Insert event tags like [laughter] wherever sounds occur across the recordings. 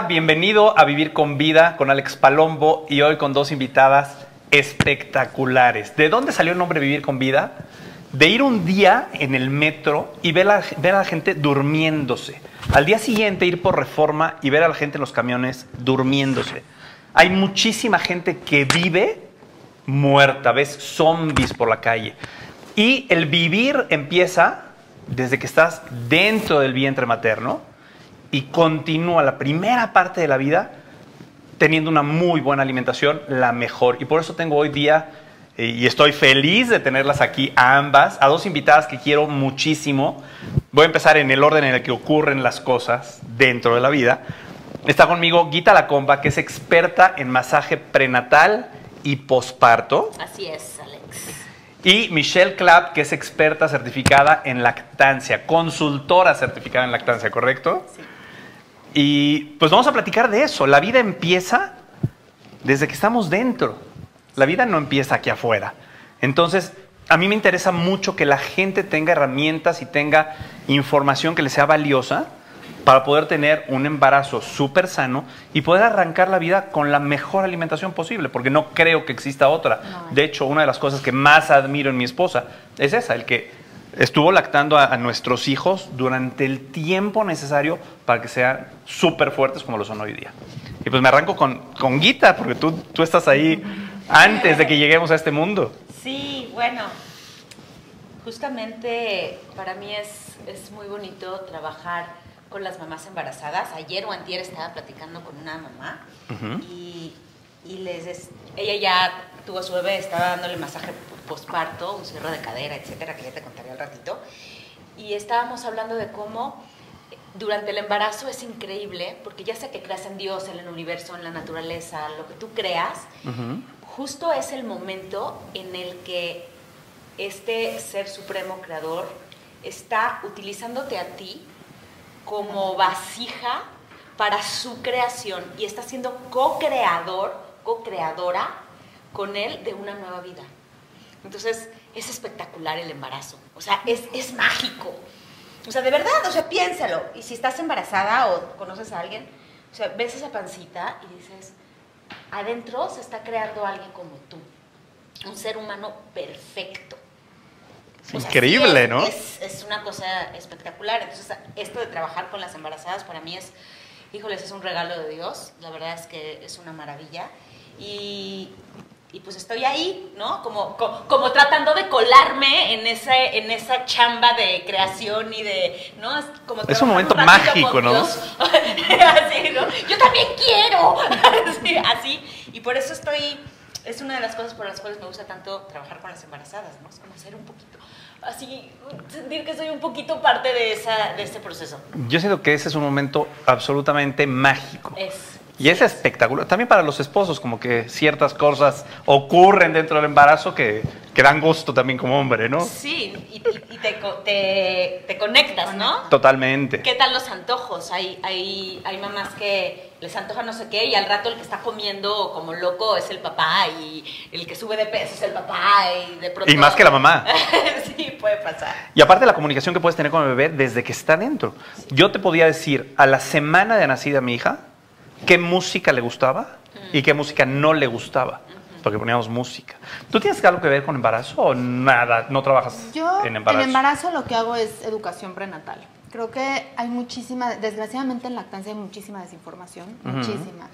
Bienvenido a Vivir con Vida con Alex Palombo y hoy con dos invitadas espectaculares. ¿De dónde salió el nombre Vivir con Vida? De ir un día en el metro y ver, a la gente durmiéndose. Al día siguiente ir por reforma y ver a la gente en los camiones durmiéndose. Hay muchísima gente que vive muerta, ves zombies por la calle. Y el vivir empieza desde que estás dentro del vientre materno y continúa la primera parte de la vida teniendo una muy buena alimentación, la mejor. Y por eso tengo hoy día, eh, y estoy feliz de tenerlas aquí a ambas, a dos invitadas que quiero muchísimo. Voy a empezar en el orden en el que ocurren las cosas dentro de la vida. Está conmigo Guita Lacomba, que es experta en masaje prenatal y posparto. Así es, Alex. Y Michelle Clapp, que es experta certificada en lactancia, consultora certificada en lactancia, ¿correcto? Sí. Y pues vamos a platicar de eso. La vida empieza desde que estamos dentro. La vida no empieza aquí afuera. Entonces, a mí me interesa mucho que la gente tenga herramientas y tenga información que le sea valiosa para poder tener un embarazo súper sano y poder arrancar la vida con la mejor alimentación posible, porque no creo que exista otra. De hecho, una de las cosas que más admiro en mi esposa es esa, el que estuvo lactando a, nuestros hijos durante el tiempo necesario para que sean súper fuertes como lo son hoy día. Y pues me arranco con, con Guita, porque tú, tú estás ahí antes de que lleguemos a este mundo. Sí, bueno, justamente para mí es, es muy bonito trabajar con las mamás embarazadas. Ayer o antier estaba platicando con una mamá y, y, les ella ya tuvo su bebé, estaba dándole masaje posparto, un cierre de cadera, etcétera, que ya te contaré al ratito. Y estábamos hablando de cómo durante el embarazo es increíble, porque ya sea que creas en Dios, en el universo, en la naturaleza, lo que tú creas, justo es el momento en el que este ser supremo creador está utilizándote a ti como vasija para su creación y está siendo co-creador, co-creadora con él de una nueva vida. Entonces, es espectacular el embarazo, o sea, es, es mágico. O sea, de verdad, o sea, piénsalo. Y si estás embarazada o conoces a alguien, o sea, ves esa pancita y dices, adentro se está creando alguien como tú, un ser humano perfecto increíble, ¿no? Es, es, una cosa espectacular. Entonces, esto de trabajar con las embarazadas para mí es, híjoles, es un regalo de Dios. La verdad es que es una maravilla. Y, y pues estoy ahí, ¿no? Como, como, tratando de colarme en, ese, en esa chamba de creación y de, ¿no? Es, como es un momento mágico, ¿no? [laughs] así, ¿no? Yo también quiero. [laughs] así, así. Y por eso estoy es una de las cosas por las cuales me gusta tanto trabajar con las embarazadas, ¿no? Es como ser un poquito, así, sentir que soy un poquito parte de, esa, de este proceso. Yo siento que ese es un momento absolutamente mágico. Es. Y es espectacular. También para los esposos, como que ciertas cosas ocurren dentro del embarazo que, que dan gusto también como hombre, ¿no? Sí, y, te, te, te, conectas, ¿no? Totalmente. ¿Qué tal los antojos? Hay, hay, hay mamás que les antoja no sé qué y al rato el que está comiendo como loco es el papá y el que sube de peso es el papá y de pronto... Y más que la [laughs] mamá. sí, puede pasar. Y aparte la comunicación que puedes tener con el bebé desde que está dentro. Yo te podía decir, a la semana de nacida mi hija, qué música le gustaba y qué música no le gustaba. Porque poníamos música. ¿Tú tienes algo que ver con embarazo o nada? ¿No trabajas en embarazo? En embarazo lo que hago es educación prenatal. Creo que hay muchísima, desgraciadamente en lactancia hay muchísima desinformación, muchísima.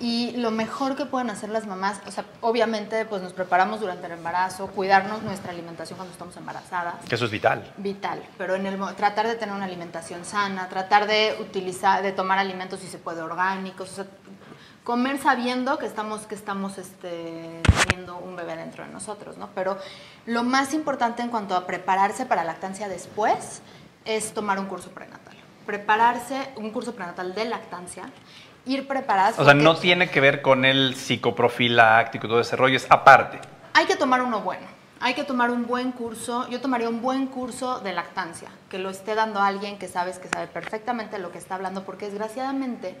Y lo mejor que pueden hacer las mamás, o sea, obviamente pues nos preparamos durante el embarazo, cuidarnos nuestra alimentación cuando estamos embarazadas. Que eso es vital. Vital, pero en el tratar de tener una alimentación sana, tratar de utilizar, de tomar alimentos si se puede orgánicos, o sea, comer sabiendo que estamos, que estamos este, teniendo un bebé dentro de nosotros, ¿no? Pero lo más importante en cuanto a prepararse para lactancia después es tomar un curso prenatal. Prepararse, un curso prenatal de lactancia ir preparadas. O sea, no tiene que ver con el psicoprofiláctico y todo ese rollo, es aparte. Hay que tomar uno bueno. Hay que tomar un buen curso. Yo tomaría un buen curso de lactancia, que lo esté dando alguien que sabes que sabe perfectamente lo que está hablando, porque desgraciadamente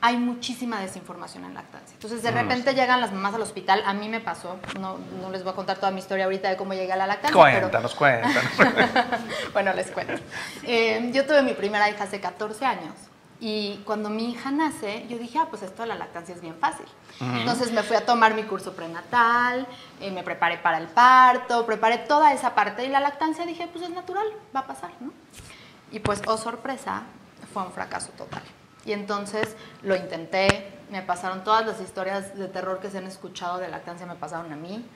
hay muchísima desinformación en lactancia. Entonces, de mm, repente llegan las mamás al hospital. A mí me pasó, no, no, les voy a contar toda mi historia ahorita de cómo llegué a la lactancia. Cuéntanos, pero... cuéntanos. [laughs] bueno, les cuento. Eh, yo tuve mi primera hija hace 14 años Y cuando mi hija nace, yo dije, ah, pues esto de la lactancia es bien fácil. Entonces me fui a tomar mi curso prenatal, eh, me preparé para el parto, preparé toda esa parte y la lactancia dije, pues es natural, va a pasar, ¿no? Y pues, oh sorpresa, fue un fracaso total. Y entonces lo intenté, me pasaron todas las historias de terror que se han escuchado de lactancia, me pasaron a mí.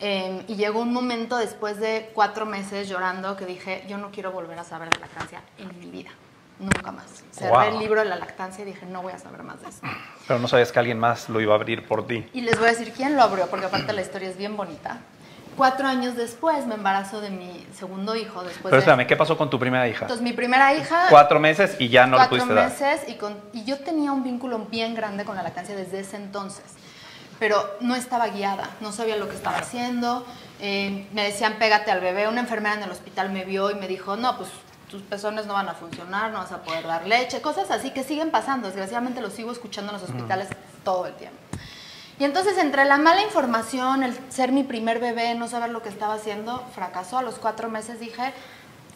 Eh, y llegó un momento después de cuatro meses llorando que dije, yo no quiero volver a saber de lactancia en mi vida, nunca más. Cerré Wow. el libro de la lactancia y dije, no voy a saber más de eso. Pero no sabías que alguien más lo iba a abrir por ti. Y les voy a decir quién lo abrió, porque aparte la historia es bien bonita. Cuatro años después me embarazo de mi segundo hijo. Después Pero de- espérame, ¿qué pasó con tu primera hija? Entonces mi primera hija... Cuatro meses y ya no cuatro pudiste dar. meses y, con, y yo tenía un vínculo bien grande con la lactancia desde ese entonces, pero no estaba guiada, no sabía lo que estaba haciendo, eh, me decían pégate al bebé, una enfermera en el hospital me vio y me dijo, no, pues tus pezones no van a funcionar, no vas a poder dar leche, cosas así que siguen pasando, desgraciadamente lo sigo escuchando en los hospitales todo el tiempo. Y entonces entre la mala información, el ser mi primer bebé, no saber lo que estaba haciendo, fracasó. A los cuatro meses dije,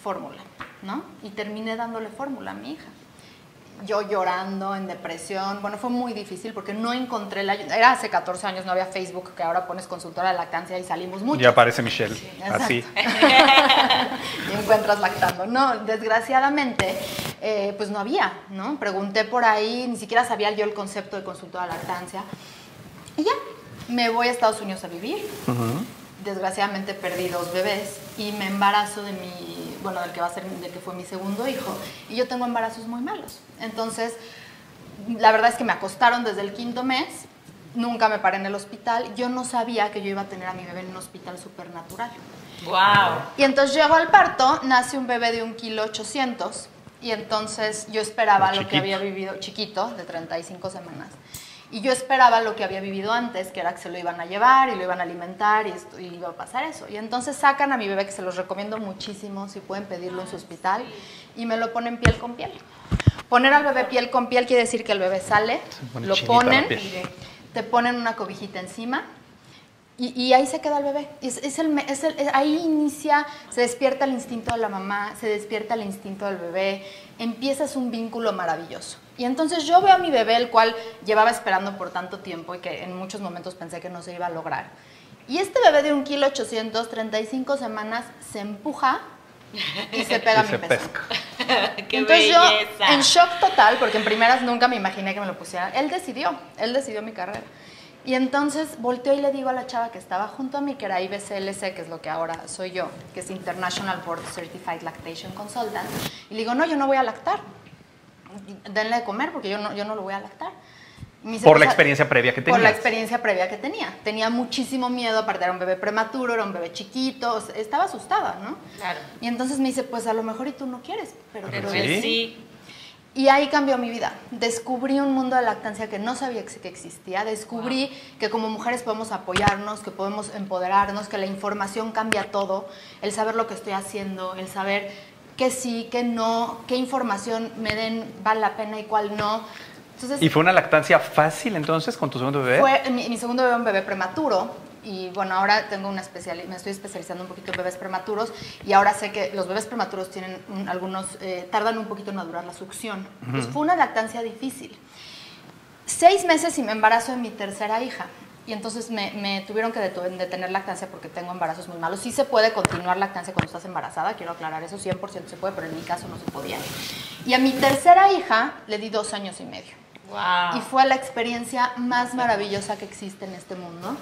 fórmula, ¿no? Y terminé dándole fórmula a mi hija. Yo llorando, en depresión. Bueno, fue muy difícil porque no encontré la ayuda. Era hace 14 años, no había Facebook, que ahora pones consultora de lactancia y salimos mucho. Ya aparece Michelle. Así. [laughs] y encuentras lactando. No, desgraciadamente, eh, pues no había, ¿no? Pregunté por ahí, ni siquiera sabía yo el concepto de consultora de lactancia. Y ya, me voy a Estados Unidos a vivir. Desgraciadamente perdí dos bebés y me embarazo de mi, bueno, del que va a ser, del que fue mi segundo hijo. Y yo tengo embarazos muy malos. Entonces, la verdad es que me acostaron desde el quinto mes. Nunca me paré en el hospital. Yo no sabía que yo iba a tener a mi bebé en un hospital supernatural. ¡Wow! Y entonces llego al parto, nace un bebé de un kilo 800 y entonces yo esperaba lo que había vivido, chiquito, de 35 semanas. Y yo esperaba lo que había vivido antes, que era que se lo iban a llevar y lo iban a alimentar y, esto, y iba a pasar eso. Y entonces sacan a mi bebé, que se los recomiendo muchísimo, si pueden pedirlo en su hospital, y me lo ponen piel con piel. Poner al bebé piel con piel quiere decir que el bebé sale, lo ponen, te ponen una cobijita encima y, y ahí se queda el bebé. Es, es el, me- es el- es- ahí inicia, se despierta el instinto de la mamá, se despierta el instinto del bebé, empiezas un vínculo maravilloso. Y entonces yo veo a mi bebé, el cual llevaba esperando por tanto tiempo y que en muchos momentos pensé que no se iba a lograr. Y este bebé de un kilo 800, 35 semanas, se empuja y se pega a Y mi se pezón. pesca. [laughs] ¡Qué Entonces belleza! yo, en shock total, porque en primeras nunca me imaginé que me lo pusiera, él decidió, él decidió mi carrera. Y entonces volteo y le digo a la chava que estaba junto a mí, que era IBCLC, que es lo que ahora soy yo, que es International Board Certified Lactation Consultant, y le digo, no, yo no voy a lactar. Denle de comer porque yo no, yo no lo voy a lactar. Por "Pues, la experiencia previa que por la experiencia previa que tenía. Tenía muchísimo miedo, aparte era un bebé prematuro, era un bebé chiquito, o sea, estaba asustada, ¿no? Claro. Y entonces me dice, pues a lo mejor y tú no quieres, pero, Pero Sí. él sí. y ahí cambió mi vida. Descubrí un mundo de lactancia que no sabía que que existía. Descubrí que como mujeres podemos apoyarnos, que podemos empoderarnos, que la información cambia todo. El saber lo que estoy haciendo, el saber qué sí, qué no, qué información me den vale la pena y cuál no. Entonces, ¿Y fue una lactancia fácil entonces con tu segundo bebé? fue mi, mi segundo bebé un bebé prematuro y bueno, ahora tengo una especial, me estoy especializando un poquito en bebés prematuros y ahora sé que los bebés prematuros tienen un- algunos, eh, tardan un poquito en madurar la succión. Pues fue una lactancia difícil. Seis meses y me embarazo de mi tercera hija. Y entonces me, me tuvieron que detener lactancia porque tengo embarazos muy malos. Sí se puede continuar lactancia cuando estás embarazada, quiero aclarar eso, 100% se puede, pero en mi caso no se podía. Y a mi tercera hija le di dos años y medio. ¡Wow! Y fue la experiencia más maravillosa que existe en este mundo.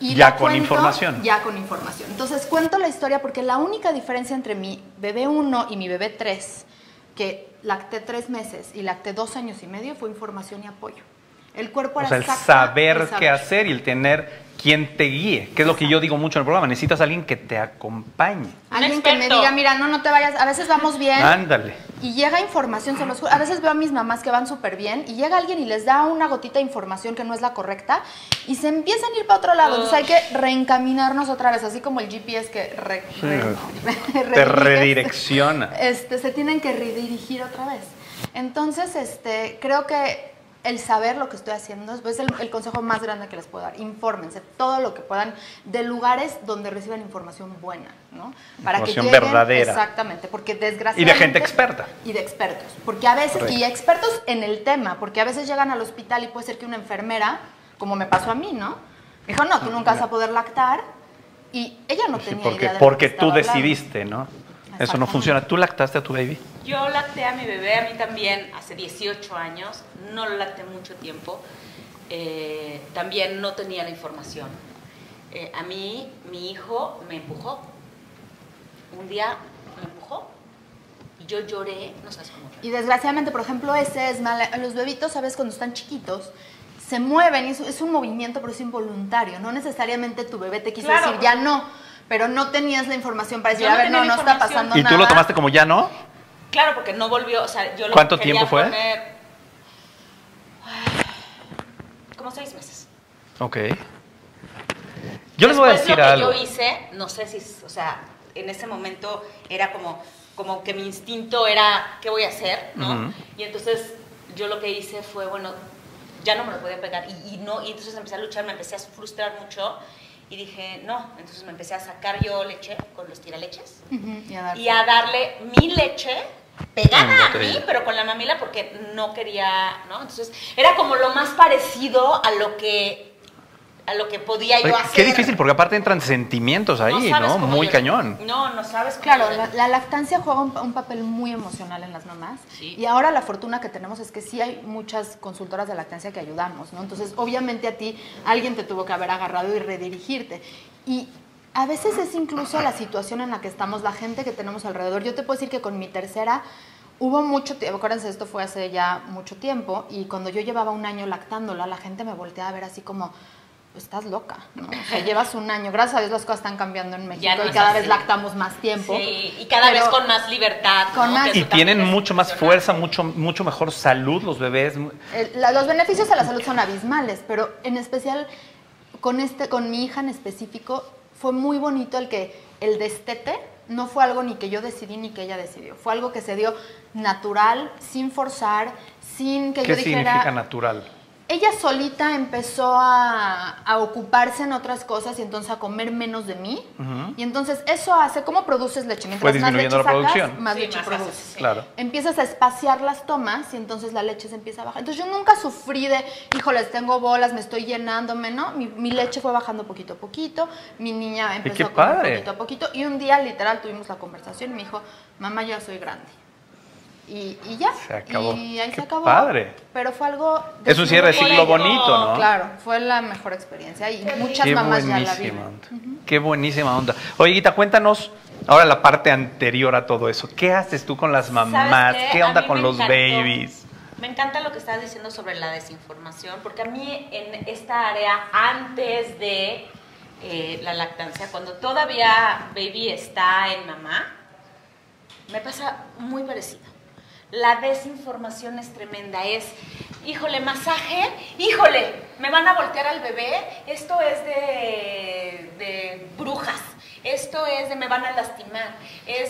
Y Ya con información. Ya con información. Entonces cuento la historia porque la única diferencia entre mi bebé 1 y mi bebé 3, que lacté tres meses y lacté dos años y medio, fue información y apoyo. El cuerpo O sea, el saber el qué saber. hacer y el tener quien te guíe, que es lo que yo digo mucho en el programa. Necesitas a alguien que te acompañe. Alguien que me diga, mira, no, no te vayas, a veces vamos bien. Ándale. Y llega información, se los juro. A veces veo a mis mamás que van súper bien y llega alguien y les da una gotita de información que no es la correcta y se empiezan a ir para otro lado. Entonces hay que reencaminarnos otra vez, así como el GPS que re- Sí, re- te redirecciona. Este, se tienen que redirigir otra vez. Entonces, este, creo que el saber lo que estoy haciendo es el, el consejo más grande que les puedo dar. Infórmense todo lo que puedan de lugares donde reciban información buena, ¿no? Información verdadera. Exactamente, porque Y desgraciadamente... de gente experta. Y de expertos. Porque a veces, Correcto. y expertos en el tema, porque a veces llegan al hospital y puede ser que una enfermera, como me pasó a mí, ¿no? Me dijo, no, tú nunca vas a poder lactar. Y ella no Sí, tenía porque idea de lo porque que tú hablando. decidiste, ¿no? Eso no funciona. ¿Tú lactaste a tu baby? Yo lacté a mi bebé, a mí también, hace 18 años, no lo lacté mucho tiempo, eh, también no tenía la información. Eh, a mí, mi hijo me empujó. Un día me empujó y yo lloré, no sabes cómo lloré. Y desgraciadamente, por ejemplo, ese es mal. Los bebitos, ¿sabes? Cuando están chiquitos, se mueven, y es, es un movimiento, pero es involuntario. No necesariamente tu bebé te quiso Claro. decir, ya no, pero no tenías la información para decir, no a ver, no, no está pasando ¿Y nada. tú lo tomaste como ya no? Claro, porque no volvió, o sea, yo lo ¿Cuánto quería tiempo fue? poner- Como seis meses. Ok. Yo les voy a Después, decir lo que algo. yo hice, no sé si, o sea, en ese momento era como, como que mi instinto era, ¿qué voy a hacer? ¿no? Ujú. Y entonces yo lo que hice fue, bueno, ya no me lo podía pegar y, y no, y entonces empecé a luchar, me empecé a frustrar mucho y dije, no, entonces me empecé a sacar yo leche con los tiraleches y a dar- y a darle mi leche Pegada a botella. mí, pero con la mamila porque no quería, ¿no? Entonces era como lo más parecido a lo que a lo que podía yo Oye, hacer. qué difícil, porque aparte entran sentimientos ahí, ¿no? Muy cañón. No, no sabes cómo Claro, la, la lactancia juega un, un papel muy emocional en las mamás. Sí. Y ahora la fortuna que tenemos es que sí hay muchas consultoras de lactancia que ayudamos, ¿no? Entonces, obviamente a ti alguien te tuvo que haber agarrado y redirigirte. Y a veces es incluso la situación en la que estamos, la gente que tenemos alrededor. Yo te puedo decir que con mi tercera hubo mucho tiempo, acuérdense, esto fue hace ya mucho tiempo, y cuando yo llevaba un año lactándola, la gente me volteaba a ver así como... Estás loca, ¿no? O sea, llevas un año. Gracias a Dios las cosas están cambiando en México no y cada así. vez lactamos más tiempo. Sí, y cada vez con más libertad. Con ¿no? más- Que Y tienen mucho más fuerza, mucho, mucho mejor salud los bebés. El- la- los beneficios a la salud son abismales, pero en especial con, este, con mi hija en específico fue muy bonito el que el destete no fue algo ni que yo decidí ni que ella decidió. Fue algo que se dio natural, sin forzar, sin que ¿Qué yo dijera... significa natural? Ella solita empezó a, a ocuparse en otras cosas y entonces a comer menos de mí. Y entonces eso hace, ¿cómo produces leche? Mientras más disminuyendo leche la sacas, producción. más Sí, leche más produces. haces, sí. Claro. Empiezas a espaciar las tomas y entonces la leche se empieza a bajar. Entonces yo nunca sufrí de, híjoles, tengo bolas, me estoy llenándome, ¿no? Mi, mi leche fue bajando poquito a poquito, mi niña empezó a comer padre. poquito a poquito y un día literal tuvimos la conversación y me dijo, mamá, yo ya soy grande. Y, y ya. Se acabó. Y ahí Qué se acabó. padre. Pero fue algo... Es un cierre de ello. bonito, ¿no? Claro, fue la mejor experiencia y muchas Qué mamás ya la viven. Qué buenísima onda. Oye, Guita, cuéntanos ahora la parte anterior a todo eso. ¿Qué haces tú con las ¿Sabes mamás? qué? ¿Qué A onda con los encantó. babies? Me encanta lo que estás diciendo sobre la desinformación, porque a mí en esta área, antes de eh, la lactancia, cuando todavía baby está en mamá, me pasa muy parecido. La desinformación es tremenda, es, híjole, masaje, híjole, me van a voltear al bebé, esto es de, de brujas, esto es de me van a lastimar.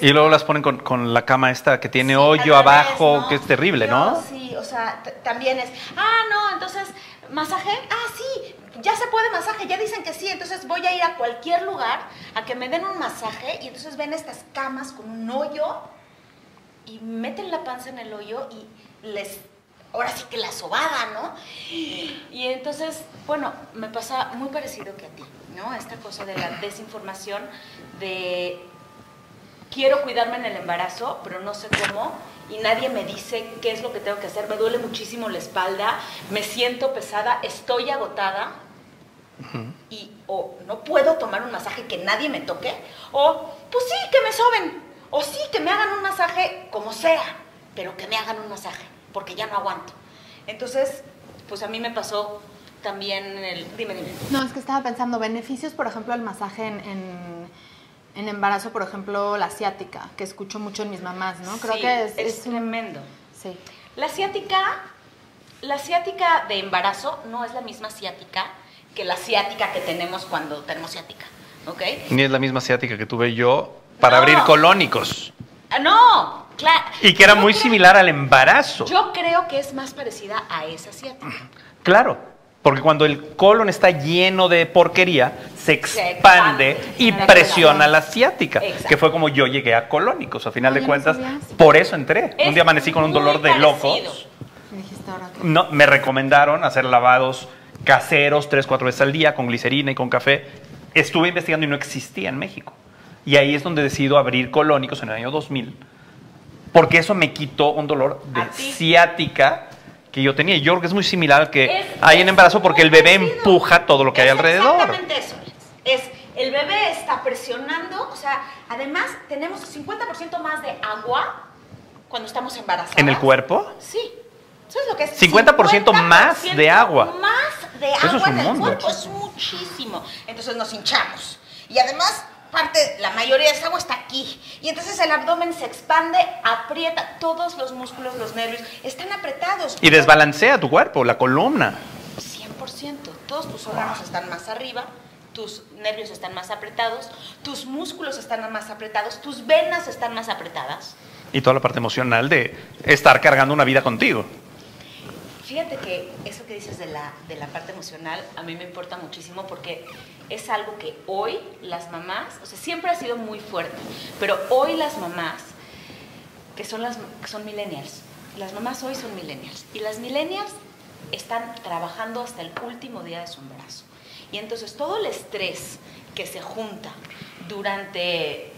Y luego las ponen con, con la cama esta que tiene Sí, hoyo abajo, ¿no? que es terrible, Yo, ¿no? Sí, o sea, también es, ah, no, entonces, masaje, ah, sí, ya se puede masaje, ya dicen que sí, entonces voy a ir a cualquier lugar a que me den un masaje y entonces ven estas camas con un hoyo y meten la panza en el hoyo y les, ahora sí que la sobada, ¿no? Y entonces, bueno, me pasa muy parecido que a ti, ¿no? Esta cosa de la desinformación, de quiero cuidarme en el embarazo, pero no sé cómo, y nadie me dice qué es lo que tengo que hacer, me duele muchísimo la espalda, me siento pesada, estoy agotada, y o no puedo tomar un masaje que nadie me toque, o pues sí, que me soben, o sí, que me hagan un masaje como sea, pero que me hagan un masaje, porque ya no aguanto. Entonces, pues a mí me pasó también el... Dime, dime. No, es que estaba pensando, beneficios, por ejemplo, al masaje en, en, en embarazo, por ejemplo, la asiática, que escucho mucho en mis mamás, ¿no? Creo Sí, que es, es tremendo. Sí. La ciática, la ciática de embarazo no es la misma ciática que la ciática que tenemos cuando tenemos ciática, ¿ok? Ni es la misma asiática que tuve yo para No. abrir colónicos. Ah, no, Claro. Y que era Yo muy creo- similar al embarazo. Yo creo que es más parecida a esa asiática. Claro, porque cuando el colon está lleno de porquería, se expande, expande, y presiona la ciática, Exacto. que fue como yo llegué a colónicos, a final de cuentas, por eso entré. Es un día amanecí con un dolor de parecido. locos. Me dijiste ahora que- No, me recomendaron hacer lavados caseros tres, cuatro veces al día con glicerina y con café. Estuve investigando y no existía en México. Y ahí es donde decido abrir colónicos en el año 2000, porque eso me quitó un dolor de ciática que yo tenía. Y Yo creo que es muy similar al que Es- hay en es embarazo porque el bebé parecido. empuja todo lo que hay Es alrededor. Exactamente eso. Es el bebé está presionando, o sea, además tenemos 50% más de agua cuando estamos embarazadas. ¿En el cuerpo? Sí. ¿Sabes lo que es? 50% más de agua. Más de Eso agua es un en el mundo. cuerpo, es muchísimo. Entonces nos hinchamos. Y además, parte, la mayoría de esa agua está aquí. Y entonces el abdomen se expande, aprieta, todos los músculos, los nervios, están apretados. Y desbalancea tu cuerpo, la columna. 100%. Todos tus órganos están más arriba, tus nervios están más apretados, tus músculos están más apretados, tus venas están más apretadas. Y toda la parte emocional de estar cargando una vida contigo. Fíjate que eso que dices de la, de la parte emocional a mí me importa muchísimo porque es algo que hoy las mamás, o sea, siempre ha sido muy fuerte, pero hoy las mamás, que son, las, que son millennials, las mamás hoy son millennials, y las millennials están trabajando hasta el último día de su embarazo. Y entonces todo el estrés que se junta durante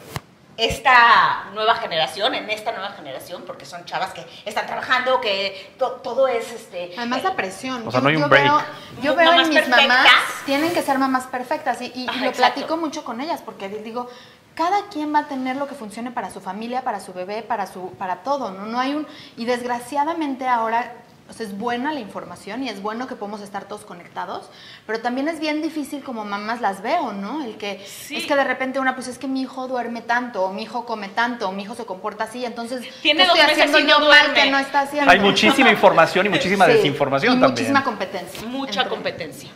esta nueva generación, en esta nueva generación, porque son chavas que están trabajando, que to- todo es este. Además la presión. O sea, no hay un break. Veo, yo veo mamás en mis mamás, tienen que ser mamás perfectas y, y- lo exacto. platico mucho con ellas porque digo, cada quien va a tener lo que funcione para su familia, para su bebé, para su para todo, ¿no? No hay un y desgraciadamente ahora o sea, es buena la información y es bueno que podemos estar todos conectados, pero también es bien difícil como mamás las veo, ¿no? El que Sí. es que de repente una pues es que mi hijo duerme tanto, o mi hijo come tanto, o mi hijo se comporta así, entonces Tiene ¿qué dos estoy meses haciendo no yo mal duerme. que no está haciendo? Hay muchísima información y muchísima [laughs] Sí, desinformación y también. muchísima competencia. mucha entre- competencia.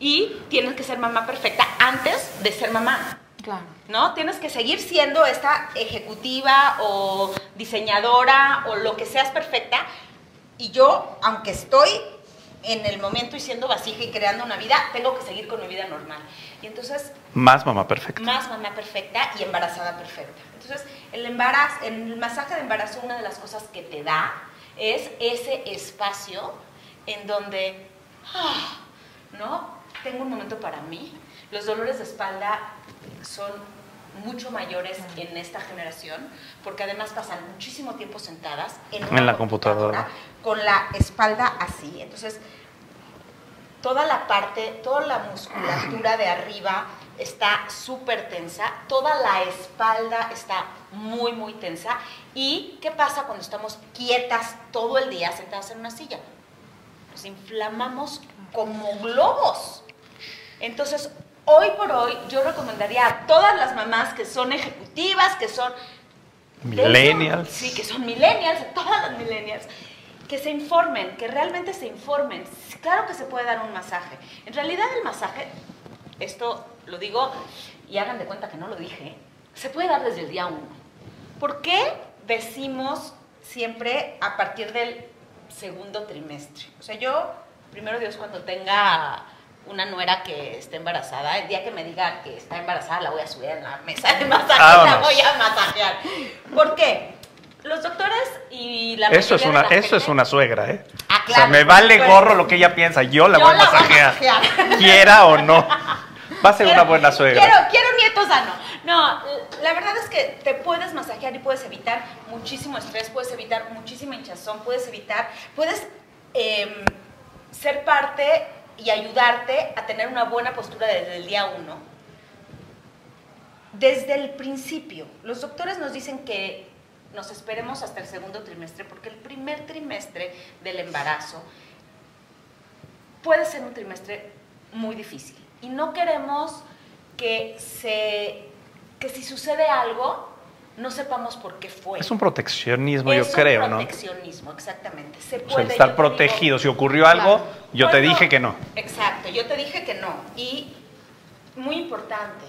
Y tienes que ser mamá perfecta antes de ser mamá. Claro. ¿No? Tienes que seguir siendo esta ejecutiva o diseñadora o lo que seas perfecta. Y yo, aunque estoy en el momento y siendo vasija y creando una vida, tengo que seguir con mi vida normal. Y entonces, Más mamá perfecta. más mamá perfecta y embarazada perfecta. Entonces, el embarazo, el masaje de embarazo, una de las cosas que te da es ese espacio en donde, ah, ¿no? Tengo un momento para mí. Los dolores de espalda son mucho mayores en esta generación, porque además pasan muchísimo tiempo sentadas en, la computadora. con la espalda así. Entonces, toda la parte, toda la musculatura de arriba está súper tensa, toda la espalda está muy, muy tensa. ¿Y qué pasa cuando estamos quietas todo el día sentadas en una silla? Nos inflamamos como globos. Entonces, hoy por hoy, yo recomendaría a todas las mamás que son ejecutivas, que son Millennials. Sí, que son millennials, todas las millennials. Que se informen, que realmente se informen. Claro que se puede dar un masaje. En realidad el masaje, esto lo digo y hagan de cuenta que no lo dije, se puede dar desde el día uno. ¿Por qué decimos siempre a partir del segundo trimestre? O sea, yo, primero Dios, cuando tenga una nuera que esté embarazada, el día que me diga que está embarazada, la voy a subir en la mesa de masaje, la Vámonos. voy a masajear. ¿Por qué? Los doctores y la Eso es una, de la eso es una suegra, ¿eh? Ah, o sea, claro, me vale gorro lo que ella piensa, yo la Yo voy a la voy a masajear. Quiera o no. Va a ser una buena suegra. Quiero, quiero un nieto sano. No, la verdad es que te puedes masajear y puedes evitar muchísimo estrés, puedes evitar muchísima hinchazón, puedes evitar, puedes em, ser parte y ayudarte a tener una buena postura desde el día uno. Desde el principio, los doctores nos dicen que nos esperemos hasta el segundo trimestre, porque el primer trimestre del embarazo puede ser un trimestre muy difícil. Y no queremos que, se, que si sucede algo, no sepamos por qué fue. Es un proteccionismo, Es yo creo, ¿no? proteccionismo, exactamente. Se O sea, puede, el yo estar digo- protegido. Si ocurrió algo, Claro. yo te dije que no. Exacto, yo te dije que no. Y muy importante,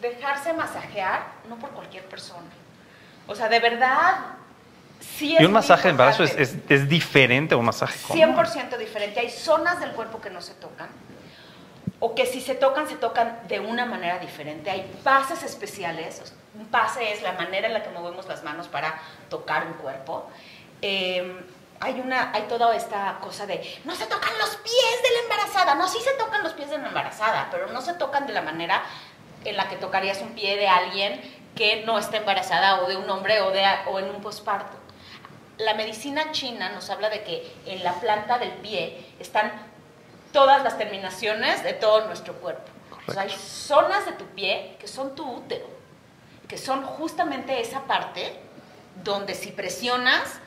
dejarse masajear no por cualquier persona. O sea, de verdad, Sí y es un masaje de embarazo es, es- es diferente a un masaje común. 100% diferente. Hay zonas del cuerpo que no se tocan o que si se tocan, se tocan de una manera diferente. Hay pases especiales. Un pase es la manera en la que movemos las manos para tocar un cuerpo. Eh, hay, una, hay toda esta cosa de no se tocan los pies de la embarazada. No, sí se tocan los pies de la embarazada, pero no se tocan de la manera en la que tocarías un pie de alguien que no está embarazada o de un hombre o, de, o en un posparto. La medicina china nos habla de que en la planta del pie están todas las terminaciones de todo nuestro cuerpo. O sea, hay zonas de tu pie que son tu útero, que son justamente esa parte donde si presionas,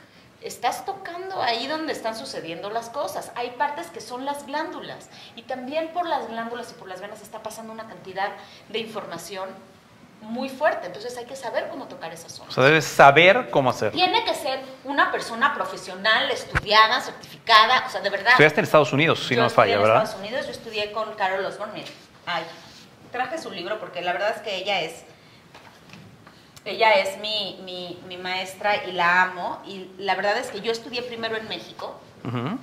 estás tocando ahí donde están sucediendo las cosas. Hay partes que son las glándulas y también por las glándulas y por las venas está pasando una cantidad de información muy fuerte. Entonces hay que saber cómo tocar esas zonas. O sea, debes saber cómo hacerlo. Tiene que ser una persona profesional, estudiada, certificada, o sea, de verdad. Estudiaste en Estados Unidos, si Yo no falla, en ¿verdad? Estados Unidos, yo estudié con Carol Osborne. mira. Ay, traje su libro porque la verdad es que ella es, ella es mi, mi, mi maestra y la amo. Y la verdad es que yo estudié primero en México Ujú.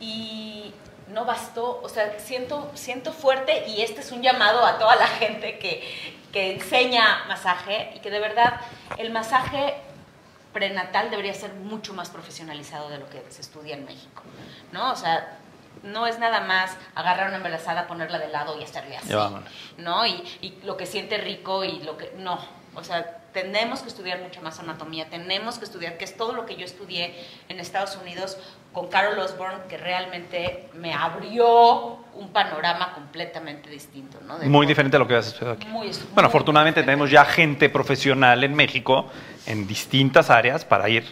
y no bastó, o sea, siento, siento fuerte y este es un llamado a toda la gente que, que enseña masaje y que de verdad el masaje prenatal debería ser mucho más profesionalizado de lo que se estudia en México, ¿no? O sea, no es nada más agarrar a una embarazada, ponerla de lado y hacerle así. ¿no? Y, y lo que siente rico y lo que... No, o sea, tenemos que estudiar mucho más anatomía, tenemos que estudiar, que es todo lo que yo estudié en Estados Unidos con Carol Osborne, que realmente me abrió un panorama completamente distinto, ¿no? De Muy todo. diferente a lo que has estudiado aquí. Muy- bueno, muy afortunadamente diferente. tenemos ya gente profesional en México en distintas áreas para ir,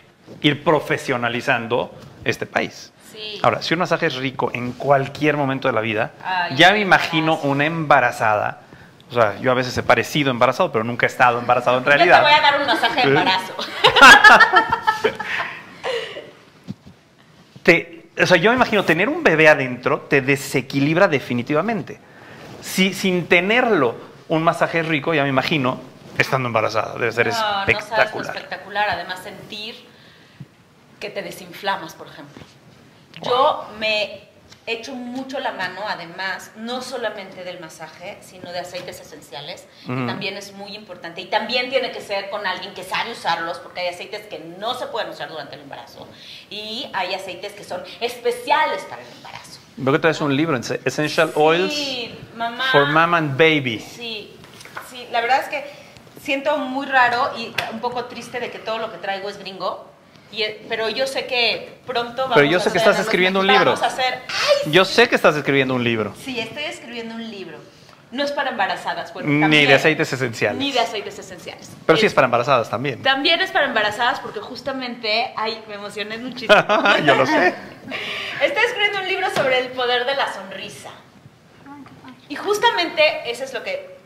ir profesionalizando este país. Sí. Ahora, si un masaje es rico en cualquier momento de la vida, Ay, ya me imagino una embarazada. O sea, yo a veces he parecido embarazado, pero nunca he estado embarazado en Yo te realidad. voy a dar un masaje de Sí. embarazo. [laughs] te- o sea, yo me imagino tener un bebé adentro te desequilibra definitivamente. Si, sin tenerlo, un masaje rico, ya me imagino, estando embarazada, debe ser No, no sabes espectacular. espectacular. Además, sentir que te desinflamas, por ejemplo. Yo me echo mucho la mano, además, no solamente del masaje, sino de aceites esenciales, que Ujú. también es muy importante. Y también tiene que ser con alguien que sabe usarlos, porque hay aceites que no se pueden usar durante el embarazo. Y hay aceites que son especiales para el embarazo. Veo que traes un libro, Essential Oils Sí, mamá. for Mom and Baby. Sí, sí, la verdad es que siento muy raro y un poco triste de que todo lo que traigo es gringo. Y, eh, pero yo sé que pronto vamos Pero yo a sé que hacer- estás escribiendo un vamos libro. a hacer, ¡ay! Yo sé que estás escribiendo un libro. Sí, estoy escribiendo un libro. No es para embarazadas, bueno, Ni también. de aceites esenciales. Ni de aceites esenciales. Pero sí es para embarazadas también. También es para embarazadas porque justamente, ay, me emocioné muchísimo. [laughs] yo lo sé. [laughs] Estoy escribiendo un libro sobre el poder de la sonrisa. Y justamente eso es lo que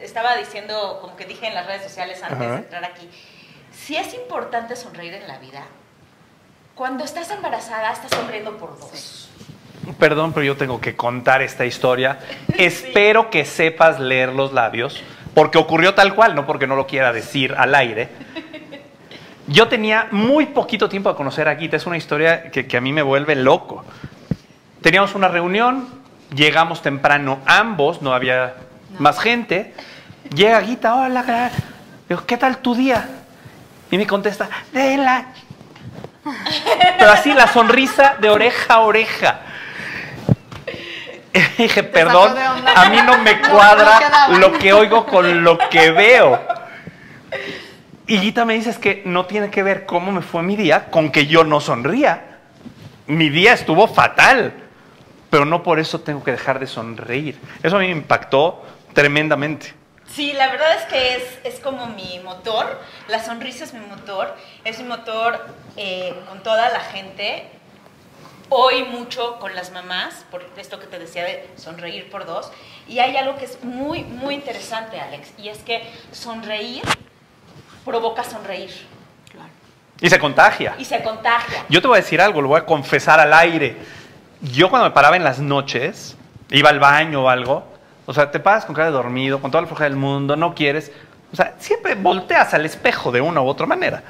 estaba diciendo, como que dije en las redes sociales antes Ajá. de entrar aquí. Si es importante sonreír en la vida, cuando estás embarazada estás sonriendo por dos. Perdón, pero yo tengo que contar esta historia. [laughs] Espero que sepas leer los labios, porque ocurrió tal cual, no porque no lo quiera decir al aire. [laughs] Yo tenía muy poquito tiempo de conocer a Gita, es una historia que, que a mí me vuelve loco. Teníamos una reunión, llegamos temprano ambos, no había más gente. Llega Gita, hola, cara". Digo, ¿qué tal tu día? Y me contesta, de la... Pero así la sonrisa de oreja a oreja. Y dije, perdón, a mí no me No, no cuadra lo que oigo con lo que veo. Y Gita me dice es que no tiene que ver cómo me fue mi día con que yo no sonría. Mi día estuvo fatal, pero no por eso tengo que dejar de sonreír. Eso a mí me impactó tremendamente. Sí, la verdad es que es, es como mi motor, la sonrisa es mi motor, es mi motor eh, con toda la gente. Hoy mucho con las mamás, por esto que te decía de sonreír por dos. Y hay algo que es muy, muy interesante, Alex, y es que sonreír provoca sonreír Y se contagia. y se contagia. Yo te voy a decir algo, lo voy a confesar al aire. Yo cuando me paraba en las noches, iba al baño o algo, o sea, te paras con cara de dormido, con toda la flojera del mundo, no quieres, o sea, siempre volteas al espejo de una u otra manera.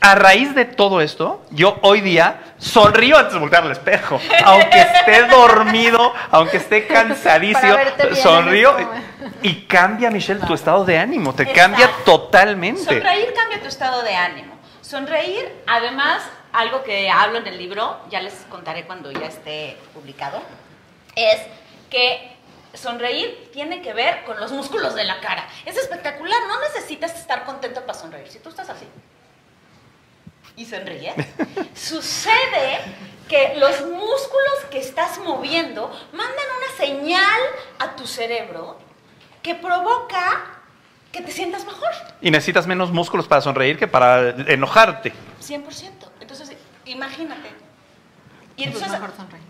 A raíz de todo esto, yo hoy día sonrío antes de voltear al espejo. [laughs] Aunque esté dormido, aunque esté cansadísimo, sonrío. este momento. Y cambia, Michelle, tu estado de ánimo. Te Exacto. cambia totalmente. Sonreír cambia tu estado de ánimo. Sonreír, además, algo que hablo en el libro, ya les contaré cuando ya esté publicado, es que sonreír tiene que ver con los músculos de la cara. Es espectacular, no necesitas estar contento para sonreír. Si tú estás así y sonríes, [laughs] sucede que los músculos que estás moviendo mandan una señal a tu cerebro que provoca que te sientas mejor. Y necesitas menos músculos para sonreír que para enojarte. 100%. Entonces, imagínate. Y Pues entonces, mejor sonreír.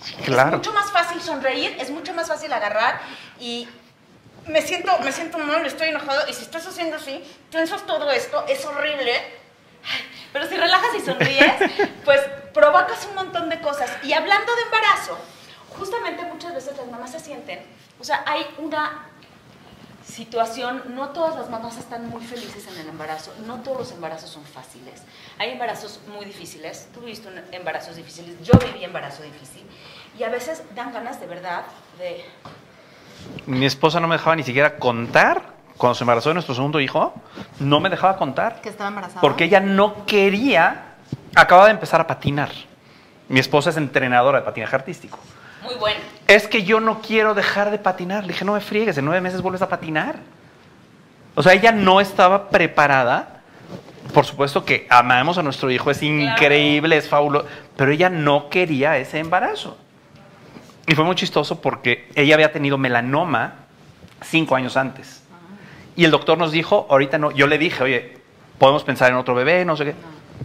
Es Claro. mucho más fácil sonreír, es mucho más fácil agarrar y me siento, me siento mal, estoy enojado y si estás haciendo así, tensas todo esto, es horrible. Pero si relajas y sonríes, [laughs] pues provocas un montón de cosas. Y hablando de embarazo, justamente muchas veces las mamás se sienten, o sea, hay una situación, no todas las mamás están muy felices en el embarazo, no todos los embarazos son fáciles. Hay embarazos muy difíciles, tú viviste un- embarazos difíciles, yo viví embarazo difícil, y a veces dan ganas de verdad de... Mi esposa no me dejaba ni siquiera contar. Cuando se embarazó de nuestro segundo hijo, no me dejaba contar. Que estaba embarazada. Porque ella no quería. Acababa de empezar a patinar. Mi esposa es entrenadora de patinaje artístico. Muy bueno. Es que yo no quiero dejar de patinar. Le dije, no me friegues, en nueve meses vuelves a patinar. O sea, ella no estaba preparada. Por supuesto que amamos a nuestro hijo, es increíble, es fabuloso. Pero ella no quería ese embarazo. Y fue muy chistoso porque ella había tenido melanoma cinco años antes. Y el doctor nos dijo, ahorita no, yo le dije, oye, podemos pensar en otro bebé, no sé qué.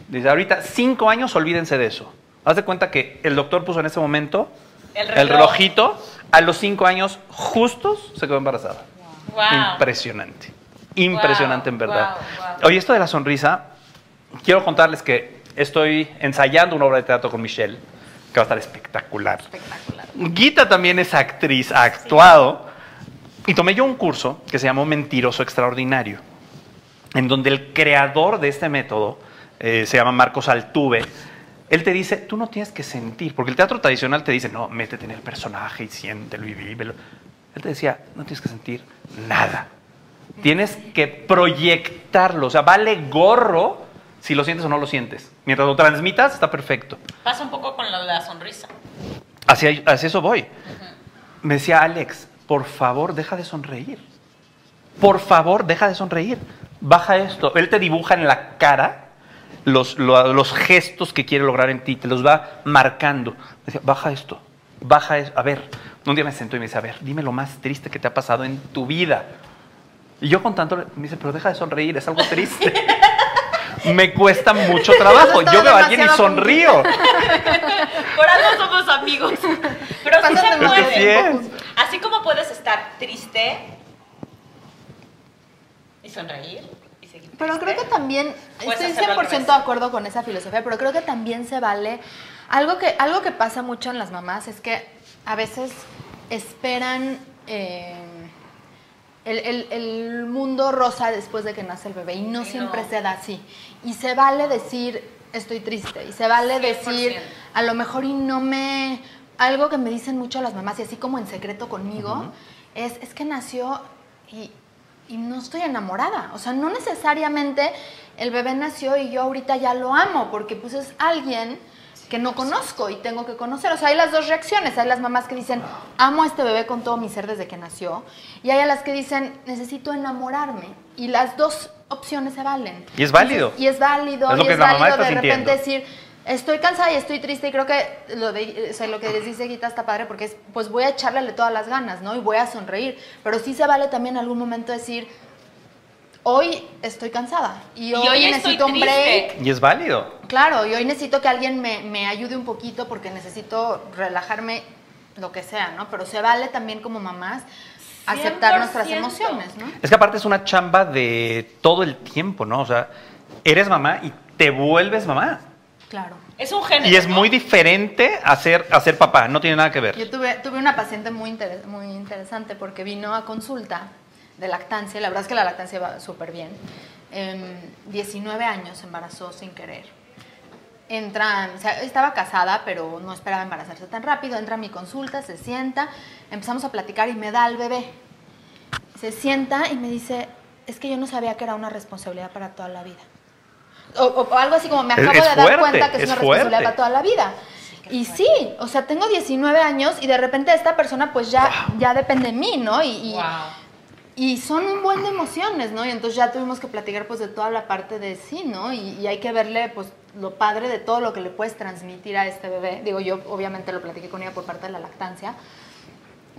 Dice, ahorita cinco años, olvídense de eso. Haz de cuenta que el doctor puso en ese momento El el, reloj. relojito, a los cinco años justos se quedó embarazada. Wow. Impresionante. Impresionante en verdad. wow. Oye, esto de la sonrisa, quiero contarles que estoy ensayando una obra de teatro con Michelle, que va a estar espectacular. Espectacular. Gita también es actriz, ha actuado. Y tomé yo un curso que se llamó Mentiroso Extraordinario, en donde el creador de este método, eh, se llama Marcos Altuve, él te dice, tú no tienes que sentir, porque el teatro tradicional te dice, no, métete en el personaje y siéntelo y vívelo. Él te decía, no tienes que sentir nada. Tienes que proyectarlo, o sea, vale gorro si lo sientes o no lo sientes. Mientras lo transmitas, está perfecto. Pasa un poco con la, la sonrisa. Hacia, hacia eso voy. Me decía Alex, por favor, deja de sonreír. Por favor, deja de sonreír. Baja esto. Él te dibuja en la cara los, lo- los gestos que quiere lograr en ti, te los va marcando. Me decía, baja esto, baja esto. A ver, un día me sentó y me dice, a ver, dime lo más triste que te ha pasado en tu vida. Y yo con tanto, me dice, pero deja de sonreír, es algo triste. [laughs] me cuesta mucho trabajo. Yo veo a alguien y sonrío. [laughs] Por algo somos amigos. Pero sí se puede. sí es. Así como puedes estar triste y sonreír Pero creo que también, estoy hacerlo al 100% revés. de acuerdo con esa filosofía, pero creo que también se vale. Algo que, algo que pasa mucho en las mamás es que a veces esperan eh, el, el- el mundo rosa después de que nace el bebé y no Y siempre no. se da así. Y se vale decir, estoy triste, y se vale 100%. decir, a lo mejor y no me... Algo que me dicen mucho las mamás, y así como en secreto conmigo, es, es que nació y, y no estoy enamorada. O sea, no necesariamente el bebé nació y yo ahorita ya lo amo, porque pues es alguien que no conozco y tengo que conocer. O sea, hay las dos reacciones. Hay las mamás que dicen, amo a este bebé con todo mi ser desde que nació. Y hay a las que dicen, necesito enamorarme. Y las dos opciones se valen. Y es válido. Entonces, y es válido. Es lo y que es la mamá válido está de repente sintiendo. decir, estoy cansada y estoy triste y creo que lo, de, o sea, lo que les dice Guita está padre porque es, pues voy a echarle todas las ganas, ¿no? Y voy a sonreír. Pero sí se vale también en algún momento decir, hoy estoy cansada y hoy, hoy estoy necesito un break. Y es válido. Claro, y hoy necesito que alguien me, me ayude un poquito porque necesito relajarme, lo que sea, ¿no? Pero se vale también como mamás aceptar nuestras 100%. emociones, ¿no? Es que aparte es una chamba de todo el tiempo, ¿no? O sea, eres mamá y te vuelves mamá. Claro. Es un género. Y es ¿no? muy diferente a ser, a ser papá, no tiene nada que ver. Yo tuve, tuve una paciente muy, interes- muy interesante porque vino a consulta de lactancia, la verdad es que la lactancia va súper bien. em, 19 años embarazó sin querer. Entra, o sea, estaba casada, pero no esperaba embarazarse tan rápido. Entra a mi consulta, se sienta, empezamos a platicar y me da al bebé. Se sienta y me dice, es que yo no sabía que era una responsabilidad para toda la vida. O, o- o algo así como me acabo es de dar cuenta que es, es una responsabilidad para toda la vida. Y sí, o sea, tengo 19 años y de repente esta persona pues ya, ya depende de mí, ¿no? Y, y- Wow. y son un buen de emociones, ¿no? Y entonces ya tuvimos que platicar pues de toda la parte de sí, ¿no? Y, y hay que verle pues lo padre de todo lo que le puedes transmitir a este bebé. Digo, yo obviamente lo platiqué con ella por parte de la lactancia.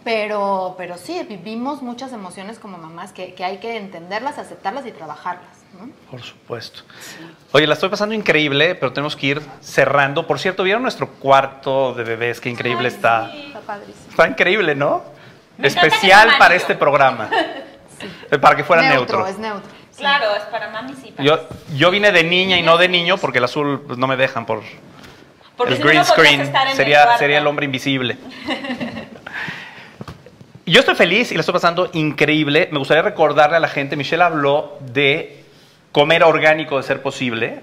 Pero, pero sí, vivimos muchas emociones como mamás que, que hay que entenderlas, aceptarlas y trabajarlas, ¿no? Por supuesto. Oye, la estoy pasando increíble, pero tenemos que ir cerrando. Por cierto, ¿vieron nuestro cuarto de bebés? Qué increíble Ay, está. sí. Está padrísimo. Está increíble, ¿no? Me Especial para este programa. [laughs] Para que fuera neutro. es neutro. sí. Claro, es para mamis y para... Yo, yo vine de niña y no de niño porque el azul pues, no me dejan por Porque el si green no screen. estar en el Sería, sería el hombre invisible. Yo estoy feliz y la estoy pasando increíble. Me gustaría recordarle a la gente, Michelle habló de comer orgánico de ser posible.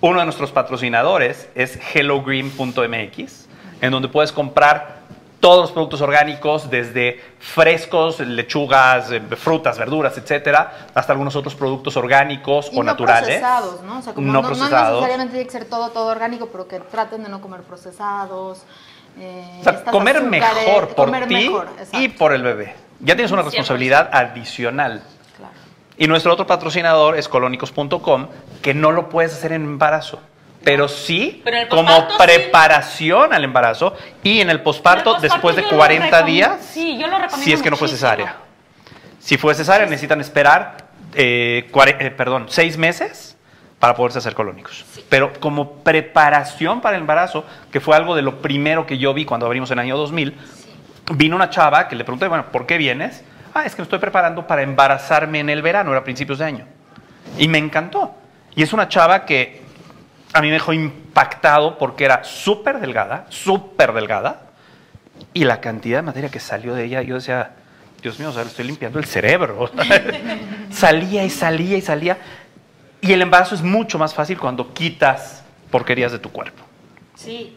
Uno de nuestros patrocinadores es hellogreen.mx, en donde puedes comprar todos los productos orgánicos, desde frescos, lechugas, eh, frutas, verduras, etcétera, hasta algunos otros productos orgánicos Y o no naturales. procesados, ¿no? O sea, como No no, no procesados. necesariamente tiene que ser todo, todo orgánico, pero que traten de no comer procesados. eh, O sea, comer azúcares, mejor por comer ti y por el bebé. Ya tienes una 100%. responsabilidad adicional. Y nuestro otro patrocinador es colónicos.com, que no lo puedes hacer en embarazo, pero sí Pero como sí. preparación al embarazo y en el posparto después de yo lo 40 recomiendo- días, sí, yo lo recomiendo si es que no fue muchísimo. cesárea. Si fue cesárea, necesitan esperar eh, eh, perdón, seis meses para poderse hacer colónicos. Pero como preparación para el embarazo, que fue algo de lo primero que yo vi cuando abrimos en el año 2000, vino una chava que le pregunté, bueno, ¿por qué vienes? Ah, es que me estoy preparando para embarazarme en el verano, era a principios de año. Y me encantó. Y es una chava que a mí me dejó impactado porque era súper delgada, súper delgada, y la cantidad de materia que salió de ella, yo decía, Dios mío, o sea, le estoy limpiando el cerebro. [laughs] salía y salía y salía. Y el embarazo es mucho más fácil cuando quitas porquerías de tu cuerpo. Sí.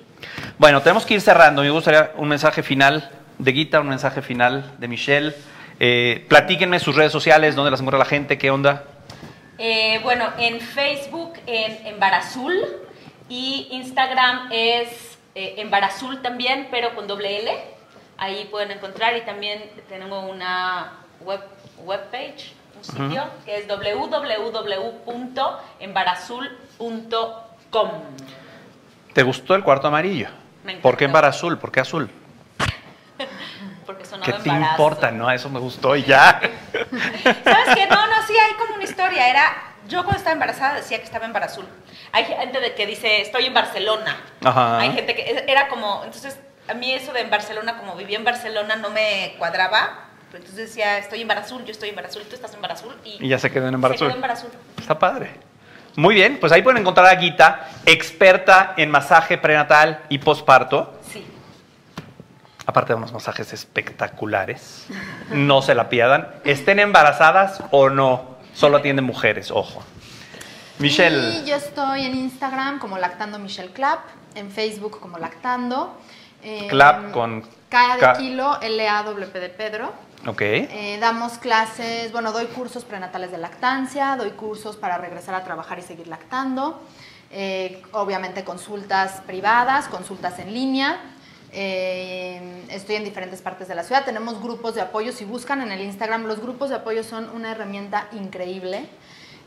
Bueno, tenemos que ir cerrando. Me gustaría un mensaje final de Guita, un mensaje final de Michelle. Eh, platíquenme sus redes sociales, dónde las encuentra la gente, qué onda. Eh, bueno, en Facebook en Embarazul y Instagram es eh, Embarazul también, pero con doble L. Ahí pueden encontrar y también tengo una web webpage, un sitio que es www.embarazul.com. ¿Te gustó el cuarto amarillo? ¿Por qué embarazul? ¿Por qué azul? Sonaba ¿Qué te embarazo. importa? No, eso me gustó y ya. [laughs] ¿Sabes qué? No, no, sí, hay como una historia. Era, yo cuando estaba embarazada decía que estaba en Barazul. Hay gente de que dice, estoy en Barcelona. Ajá. Hay gente que era como, entonces a mí eso de en Barcelona, como vivía en Barcelona, no me cuadraba. Entonces decía, estoy en Barazul, yo estoy en Barazul, tú estás en Barazul. Y, Y ya se quedó en Se embarazul. quedó en Barazul. Está padre. Muy bien, pues ahí pueden encontrar a Guita, experta en masaje prenatal y posparto. Sí. Aparte de unos masajes espectaculares. No se la pierdan. Estén embarazadas o no. Solo atienden mujeres, ojo. Michelle. Y yo estoy en Instagram como Lactando Michelle Clap, en Facebook como Lactando. eh, Clap con K de kilo, L-A-W-P de Pedro. Ok. Eh, damos clases, bueno, doy cursos prenatales de lactancia, doy cursos para regresar a trabajar y seguir lactando. Eh, obviamente consultas privadas, consultas en línea. Eh, estoy en diferentes partes de la ciudad. Tenemos grupos de apoyo. Si buscan en el Instagram, los grupos de apoyo son una herramienta increíble.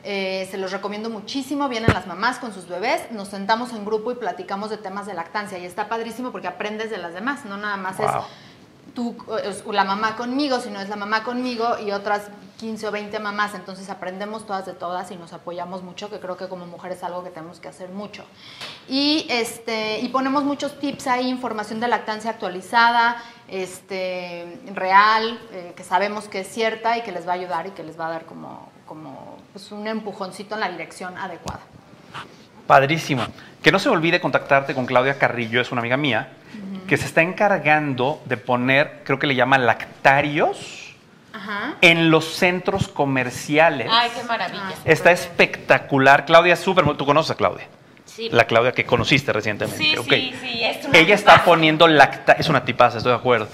Eh, se los recomiendo muchísimo. Vienen las mamás con sus bebés, nos sentamos en grupo y platicamos de temas de lactancia. Y está padrísimo porque aprendes de las demás, no nada más es. Tú, la mamá conmigo, sino es la mamá conmigo y otras 15 o 20 mamás. Entonces aprendemos todas de todas y nos apoyamos mucho, que creo que como mujeres es algo que tenemos que hacer mucho. Y, este, y ponemos muchos tips ahí, información de lactancia actualizada, este, real, eh, que sabemos que es cierta y que les va a ayudar y que les va a dar como, como pues, un empujoncito en la dirección adecuada. Padrísimo. Que no se olvide contactarte con Claudia Carrillo, es una amiga mía, que se está encargando de poner, creo que le llama lactarios, Ajá. en los centros comerciales. Ay, qué maravilla. Ah, Está espectacular. Claudia es súper... Tú conoces a Claudia. Sí. La Claudia que conociste recientemente. Sí, sí, sí, es una Ella está poniendo lacta... Es una tipaza, estoy de acuerdo.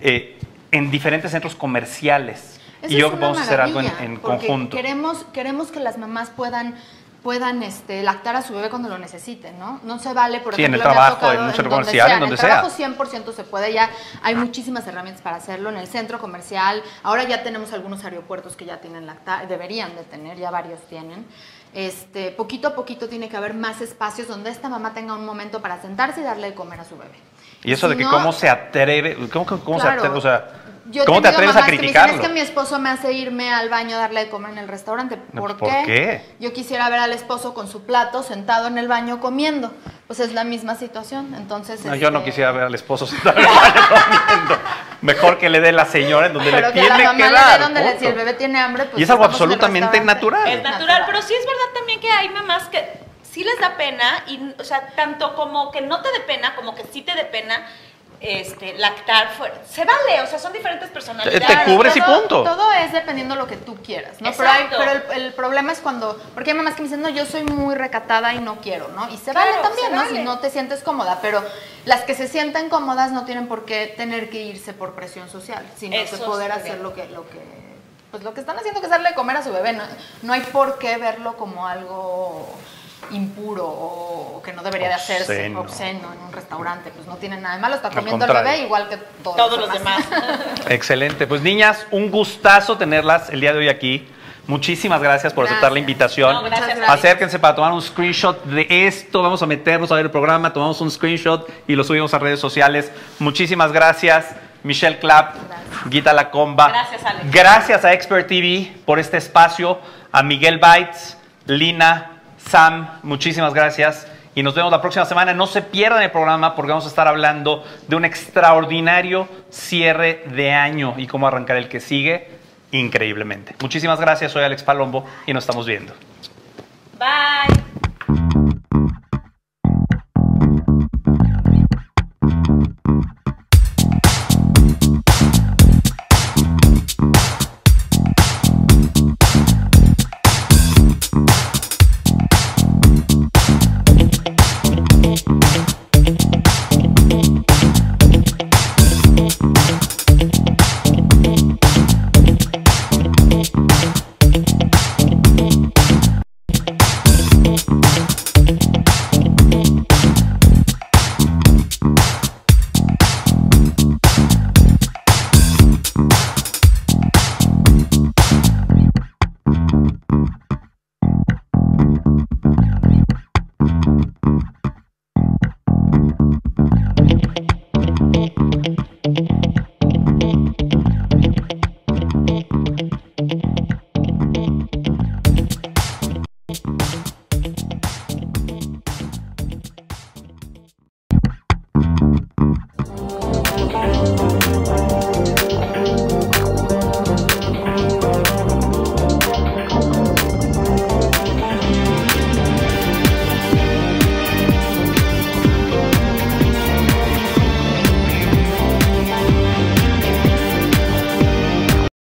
Eh, en diferentes centros comerciales. Eso y yo que a hacer algo en, en conjunto. Queremos, queremos que las mamás puedan puedan este, lactar a su bebé cuando lo necesiten, ¿no? No se vale, por Sí, en el ejemplo, trabajo, tocado en un centro donde comercial, sea, en donde el trabajo sea. 100% se puede, ya hay muchísimas herramientas para hacerlo, en el centro comercial, ahora ya tenemos algunos aeropuertos que ya tienen lactar, deberían de tener, ya varios tienen. Este, poquito a poquito tiene que haber más espacios donde esta mamá tenga un momento para sentarse y darle de comer a su bebé. Y eso de que no- cómo se atreve, cómo, cómo- se atreve, o sea, Yo ¿cómo te atreves a mamás que me dicen, criticarlo? es que mi esposo me hace irme al baño a darle de comer en el restaurante. No, ¿Por, ¿por qué? qué? Yo quisiera ver al esposo con su plato sentado en el baño comiendo. Pues es la misma situación. Entonces, No, yo no este, quisiera ver al esposo [laughs] sentado en el baño comiendo. Mejor que le dé la señora en donde Pero le que tiene a la mamá que le dar. dé donde le, si el bebé tiene hambre, pues Y es algo absolutamente natural. Es natural, pero sí es verdad también que hay mamás que sí les da pena, y, o sea, tanto como que no te dé pena, como que sí te dé pena este, lactar fuera. Se vale, o sea, son diferentes personalidades. Te cubres y todo, punto. Todo es dependiendo de lo que tú quieras, ¿no? Pero, hay- Exacto. pero el, el problema es cuando, porque hay mamás que me dicen, no, yo soy muy recatada y no quiero, ¿no? Y se Claro, vale también, se ¿no? vale. Si no te sientes cómoda, pero las que se sienten cómodas no tienen por qué tener que irse por presión social, sino Eso que poder hacer bien. lo que, lo que, pues lo que están haciendo que es darle de comer a su bebé, no, no hay por qué verlo como algo impuro o que no debería de hacerse Obsceno. obsceno en un restaurante, pues no tiene nada de malo, está comiendo el bebé igual que todos, Todos los demás. [laughs] Excelente. Pues niñas, un gustazo tenerlas el día de hoy aquí. Muchísimas gracias por aceptar la invitación. No, gracias. Acérquense para tomar un screenshot de esto. Vamos a meternos a ver el programa, tomamos un screenshot y lo subimos a redes sociales. Muchísimas gracias, Michelle Clapp, Gracias. Guita Lacomba. Gracias, Alex. Gracias a Expert TV por este espacio, a Miguel Bites, Lina, Sam, muchísimas gracias. Y nos vemos la próxima semana. No se pierdan el programa porque vamos a estar hablando de un extraordinario cierre de año y cómo arrancar el que sigue increíblemente. Muchísimas gracias. Soy Alex Palombo y nos estamos viendo. Bye.